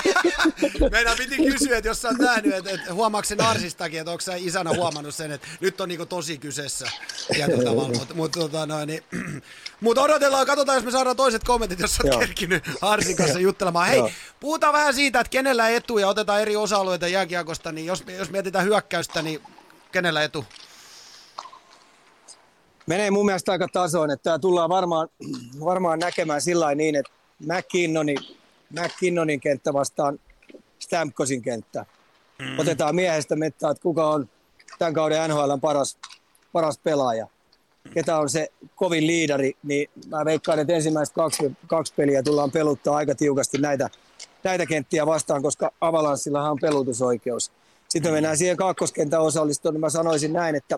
Meidän piti kysyä, että jos sä oot nähnyt, että, että huomaatko sen Arsistakin, että onko sä isänä huomannut sen, että nyt on niinku tosi kyseessä tietyllä tavalla. Mutta mut, tota, noin, niin, mut odotellaan, katsotaan, jos me saadaan toiset kommentit, jos sä oot kerkinyt Arsin kanssa juttelemaan. Hei, Joo. puhutaan vähän siitä, että kenellä etu ja otetaan eri osa-alueita jääkiekosta, niin jos, jos mietitään hyökkäystä, niin kenellä etu? menee mun mielestä aika tasoon, että tämä tullaan varmaan, varmaan näkemään sillä niin, että McKinnonin, McKinnonin kenttä vastaan Stamkosin kenttä. Mm. Otetaan miehestä mettaa, että kuka on tämän kauden NHL paras, paras pelaaja. Ketä on se kovin liidari, niin mä veikkaan, että ensimmäiset kaksi, kaksi peliä tullaan peluttaa aika tiukasti näitä, näitä kenttiä vastaan, koska Avalanssillahan on pelutusoikeus. Sitten me mennään siihen kakkoskentän osallistuun, niin mä sanoisin näin, että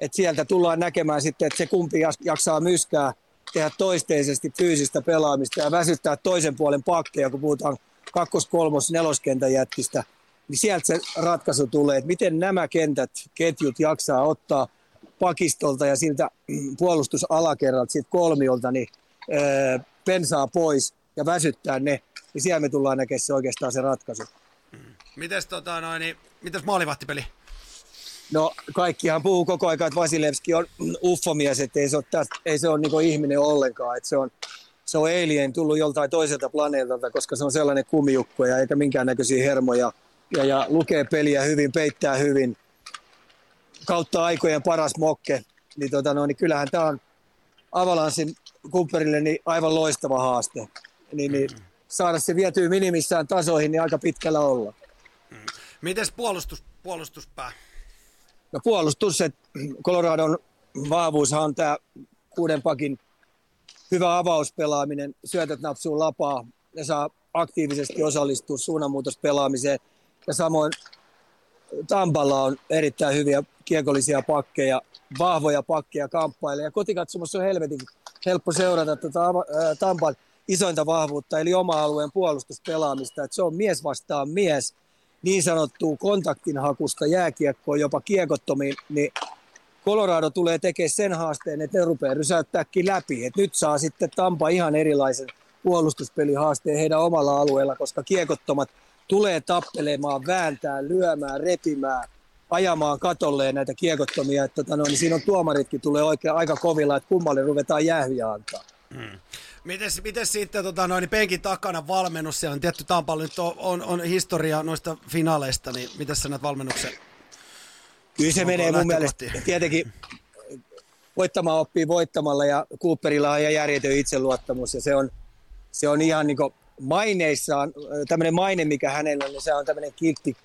että sieltä tullaan näkemään sitten, että se kumpi jaksaa myskää, tehdä toisteisesti fyysistä pelaamista ja väsyttää toisen puolen pakkeja, kun puhutaan kakkos-, kolmos-, neloskentän jätkistä, niin sieltä se ratkaisu tulee, että miten nämä kentät, ketjut jaksaa ottaa pakistolta ja siltä mm, puolustusalakerralta, siitä kolmiolta, niin öö, pensaa pois ja väsyttää ne, niin siellä me tullaan näkemään se oikeastaan se ratkaisu. Mites, tota, noin, niin, mites maalivahtipeli? No kaikkihan puhuu koko ajan, että Vasilevski on uffomies, että ei se ole, tästä, ei se ole niin ihminen ollenkaan. Että se on, se on alien tullut joltain toiselta planeetalta, koska se on sellainen kumijukko ja eikä minkäännäköisiä hermoja. Ja, ja lukee peliä hyvin, peittää hyvin. Kautta aikojen paras mokke. Niin, tota, no, niin kyllähän tämä on Avalanssin kumppanille niin aivan loistava haaste. Niin, niin saada se vietyä minimissään tasoihin, niin aika pitkällä olla. Mites puolustus, puolustuspää? No puolustus, että Coloradon vahvuushan on tämä kuuden pakin hyvä avauspelaaminen, syötöt napsuu lapaa, ne saa aktiivisesti osallistua suunnanmuutospelaamiseen. Ja samoin Tampalla on erittäin hyviä kiekollisia pakkeja, vahvoja pakkeja kamppaille. Ja kotikatsomossa on helvetin helppo seurata tuota Tampan isointa vahvuutta, eli oma alueen puolustuspelaamista. Että se on mies vastaan mies, niin sanottua kontaktinhakusta jääkiekkoon, jopa kiekottomiin, niin Colorado tulee tekemään sen haasteen, että ne rupeaa rysäyttääkin läpi. Et nyt saa sitten Tampa ihan erilaisen puolustuspelihaasteen heidän omalla alueella, koska kiekottomat tulee tappelemaan, vääntää, lyömään, repimään, ajamaan katolleen näitä kiekottomia. Että tota, no, niin siinä on tuomaritkin tulee oikein aika kovilla, että kummalle ruvetaan jäähyjä antaa. Mites, mites sitten tota, noin, niin penkin takana valmennus, siellä on tietty Tampalla nyt on, on, on historia noista finaaleista, niin miten sä näet valmennuksen? Kyllä se Onko menee mun mielestä tietenkin voittamaan oppii voittamalla ja Cooperilla on ihan järjetön itseluottamus ja se on, se on ihan niin maineissaan, tämmöinen maine mikä hänellä on, niin se on tämmöinen kiltti,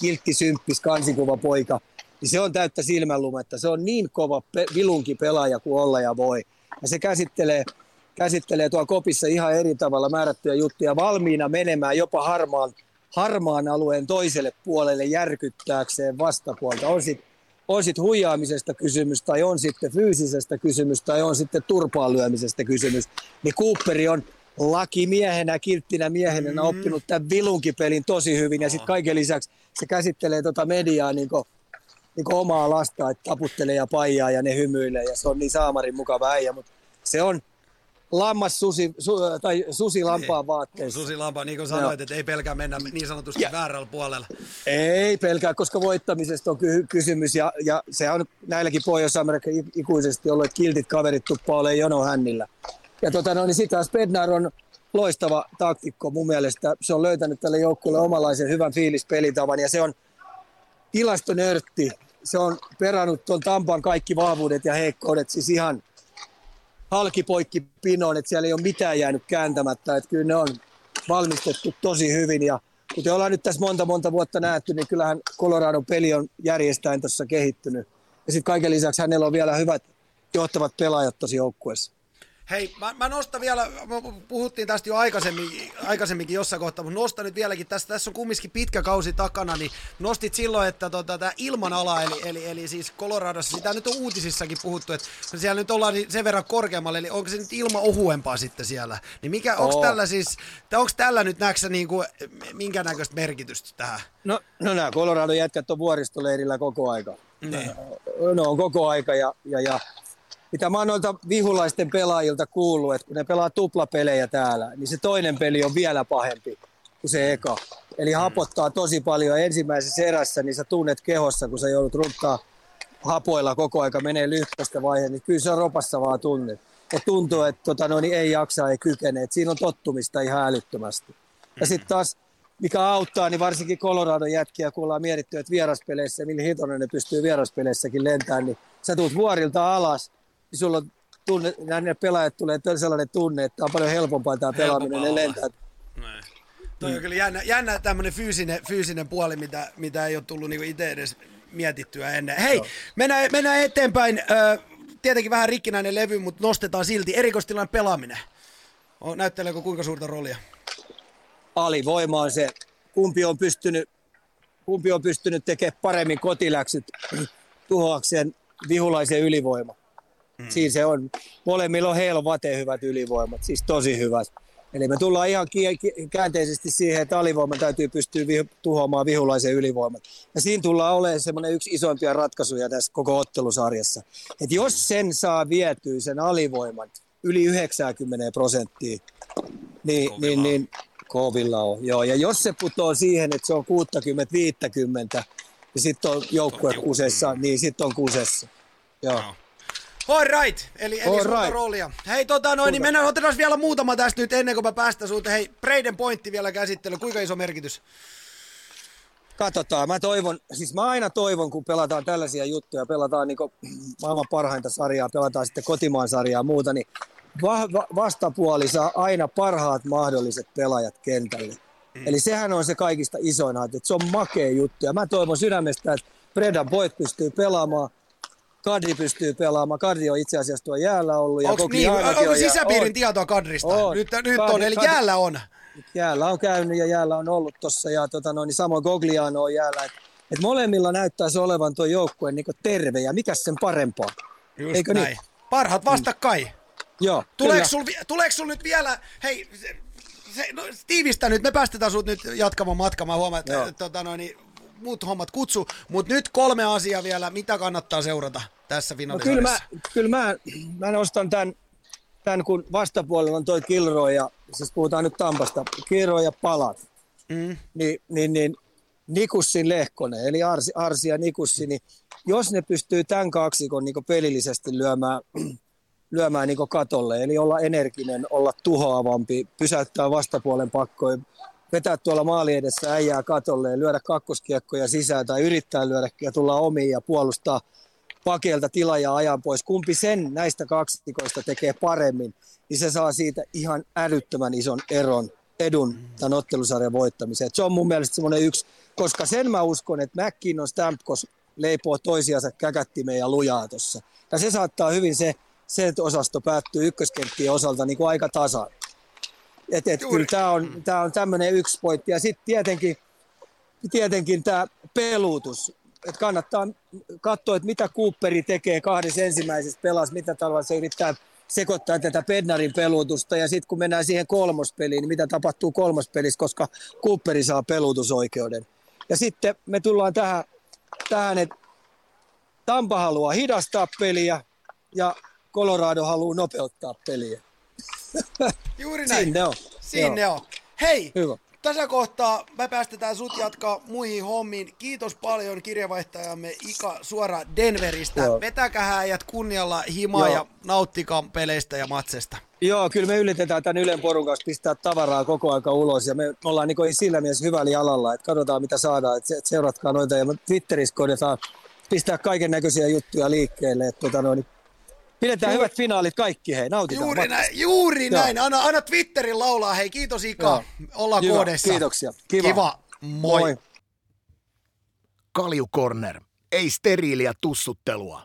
kiltti symppis kansikuva poika. Niin se on täyttä silmänlumetta. Se on niin kova pe- vilunki pelaaja kuin olla ja voi. Ja se käsittelee, käsittelee tuolla kopissa ihan eri tavalla määrättyjä juttuja valmiina menemään jopa harmaan, harmaan alueen toiselle puolelle järkyttääkseen vastapuolta. On sitten on sit huijaamisesta kysymys tai on sitten fyysisestä kysymys tai on sitten turpaan lyömisestä kysymys. Niin Cooperi on lakimiehenä, kilttinä miehenä mm. oppinut tämän vilunkipelin tosi hyvin ja sitten kaiken lisäksi se käsittelee tota mediaa niin kuin, niin kuin omaa lasta, että taputtelee ja paijaa ja ne hymyilee ja se on niin saamarin mukava äijä, mutta se on lammas susi, su, tai susi lampaan vaatteissa. Susi Lampa, niin kuin sanoit, että ei pelkää mennä niin sanotusti Ja- väärällä puolella. Ei pelkää, koska voittamisesta on ky- kysymys ja, ja se on näilläkin Pohjois-Amerikan ikuisesti ollut, että kiltit kaverit tuppaa olemaan jono hännillä. Ja tota, no, niin sitten taas Bednar on loistava taktikko mun mielestä. Se on löytänyt tälle joukkueelle omanlaisen hyvän fiilispelitavan ja se on tilastonörtti. Se on perannut tuon Tampan kaikki vahvuudet ja heikkoudet siis ihan halkipoikki pinoon, että siellä ei ole mitään jäänyt kääntämättä. Että kyllä ne on valmistettu tosi hyvin ja kuten ollaan nyt tässä monta monta vuotta nähty, niin kyllähän Coloradon peli on järjestäen tuossa kehittynyt. Ja sitten kaiken lisäksi hänellä on vielä hyvät johtavat pelaajat tosi joukkueessa. Hei, mä, mä nostan vielä, puhuttiin tästä jo aikaisemmin, aikaisemminkin jossain kohtaa, mutta nostan nyt vieläkin tästä, tässä on kumminkin pitkä kausi takana, niin nostit silloin, että tota, tämä ilmanala, eli, eli, eli siis Coloradossa, sitä nyt on uutisissakin puhuttu, että siellä nyt ollaan niin sen verran korkeammalle, eli onko se nyt ilma ohuempaa sitten siellä, niin mikä, onko tällä siis, onko tällä nyt näksä niin kuin, minkä näköistä merkitystä tähän? No, no nämä Coloradon jätkät on vuoristoleirillä koko aika. Niin. No on koko aika ja, ja, ja mitä mä oon noilta vihulaisten pelaajilta kuullut, että kun ne pelaa tuplapelejä täällä, niin se toinen peli on vielä pahempi kuin se eka. Eli hapottaa tosi paljon. Ensimmäisessä erässä niin sä tunnet kehossa, kun sä joudut runttaa hapoilla koko aika, menee lyhkästä vaihe, niin kyllä se on ropassa vaan tunnet. Ja tuntuu, että tota, no, niin ei jaksa, ei kykene. Et siinä on tottumista ihan älyttömästi. Ja sitten taas, mikä auttaa, niin varsinkin Coloradon jätkiä, kun ollaan mietitty, että vieraspeleissä, millä hitonen ne pystyy vieraspeleissäkin lentämään, niin sä tuut vuorilta alas, niin sulla on tunne, näille pelaajat tulee sellainen tunne, että on paljon helpompaa tämä pelaaminen, ne olla. lentää. Näin. Toi on kyllä jännä, jännä tämmöinen fyysinen, fyysinen puoli, mitä, mitä ei ole tullut niinku itse edes mietittyä ennen. Hei, mennään, mennään eteenpäin. Ö, tietenkin vähän rikkinäinen levy, mutta nostetaan silti. Erikoistilan pelaaminen. O, näytteleekö kuinka suurta roolia? alivoima on se, kumpi on pystynyt, kumpi on pystynyt tekemään paremmin kotiläksyt tuhoakseen vihulaisen ylivoima. Mm. Siinä se on. Molemmilla on helvate hyvät ylivoimat, siis tosi hyvät. Eli me tullaan ihan käänteisesti siihen, että alivoima täytyy pystyä vi- tuhoamaan vihulaisen ylivoimat. Ja siinä tullaan olemaan semmoinen yksi isoimpia ratkaisuja tässä koko ottelusarjassa. Että jos sen saa vietyä sen alivoiman yli 90 prosenttia, niin, niin, niin kovilla on. Joo. Ja jos se putoo siihen, että se on 60-50, ja sitten on joukkue kusessa, niin sitten on kusessa. Joo. All right, eli, eli All right. roolia. Hei, tota noin, niin mennään, otetaan vielä muutama tästä nyt ennen kuin mä päästän sulta. Hei, Braden pointti vielä käsittely. Kuinka iso merkitys? Katsotaan, mä toivon, siis mä aina toivon, kun pelataan tällaisia juttuja, pelataan niin maailman parhainta sarjaa, pelataan sitten kotimaan sarjaa ja muuta, niin va- va- vastapuoli saa aina parhaat mahdolliset pelaajat kentälle. Mm. Eli sehän on se kaikista isoin että se on makea juttu. Ja mä toivon sydämestä, että Bredan Boyd pystyy pelaamaan, Kadri pystyy pelaamaan. Kadri on itse asiassa tuo jäällä ollut. Ja Onko, niin, onko on jää- sisäpiirin on. tietoa Kadrista? On. Nyt, nyt Kadri- on, eli Kadri- jäällä on. jäällä on käynyt ja jäällä on ollut tuossa ja tota noin, niin samoin Gogliano on jäällä. Et, et molemmilla näyttäisi olevan tuo joukkue niin terve ja mikä sen parempaa. Just Eikö näin. niin? Parhaat vastakkain. Joo, Tuleeko sul, tuleeko sul nyt vielä, hei, se, no, tiivistä nyt, me päästetään sut nyt jatkamaan matkaa, mä huomaan, että tota, no, niin, muut hommat kutsu, mutta nyt kolme asiaa vielä, mitä kannattaa seurata tässä No, finaalisarjassa. kyllä mä, kyllä mä, mä nostan tämän, tämän, kun vastapuolella on toi Kilroy ja, siis puhutaan nyt Tampasta, Kilroy ja Palat. Mm. Niin, niin, niin Nikussin Lehkonen, eli Arsi, Arsi ja Nikussi, niin jos ne pystyy tämän kaksikon niin pelillisesti lyömään, lyömään niin katolle, eli olla energinen, olla tuhoavampi, pysäyttää vastapuolen pakkoja, vetää tuolla maali edessä äijää katolle ja lyödä kakkoskiekkoja sisään tai yrittää lyödä ja tulla omiin ja puolustaa pakelta tila ja ajan pois. Kumpi sen näistä kaksikoista tekee paremmin, niin se saa siitä ihan älyttömän ison eron edun tämän ottelusarjan voittamiseen. Se on mun mielestä semmoinen yksi, koska sen mä uskon, että McKinnon Stamkos leipoo toisiansa käkättimeen ja lujaa tuossa. Ja se saattaa hyvin se, se osasto päättyy ykköskenttien osalta niin kuin aika tasan. Et, et kyllä tämä on, tää on tämmöinen yksi pointti. Ja sitten tietenkin, tietenkin tämä peluutus. Et kannattaa katsoa, että mitä Cooperi tekee kahdessa ensimmäisessä pelassa, mitä tavalla se yrittää sekoittaa tätä Bednarin peluutusta. Ja sitten kun mennään siihen kolmospeliin, niin mitä tapahtuu kolmospelissä, koska Cooperi saa peluutusoikeuden. Ja sitten me tullaan tähän, tähän että Tampa haluaa hidastaa peliä ja Colorado haluaa nopeuttaa peliä. Juuri näin. Sinne on. Sinne Joo. on. Hei, Hyvä. tässä kohtaa me päästetään sut jatkaa muihin hommiin. Kiitos paljon kirjavaihtajamme Ika suora Denveristä. Joo. Vetäkää äijät kunnialla himaa Joo. ja nauttikaa peleistä ja matsesta. Joo, kyllä me yritetään tämän Ylen porun kanssa pistää tavaraa koko aika ulos ja me ollaan niin sillä mielessä hyvällä jalalla, että katsotaan mitä saadaan, että se- että seuratkaa noita ja Twitterissä koitetaan pistää kaiken näköisiä juttuja liikkeelle, että tota noin, pidetään hyvät finaalit kaikki, hei, nautitaan. Juuri matkasta. näin, juuri Joo. näin. Anna, anna Twitterin laulaa. Hei, kiitos Ika. Joo. Ollaan Hyvä, koodessa. kiitoksia. Kiva. Kiva. Moi. Moi. Kalju Corner. Ei steriiliä tussuttelua.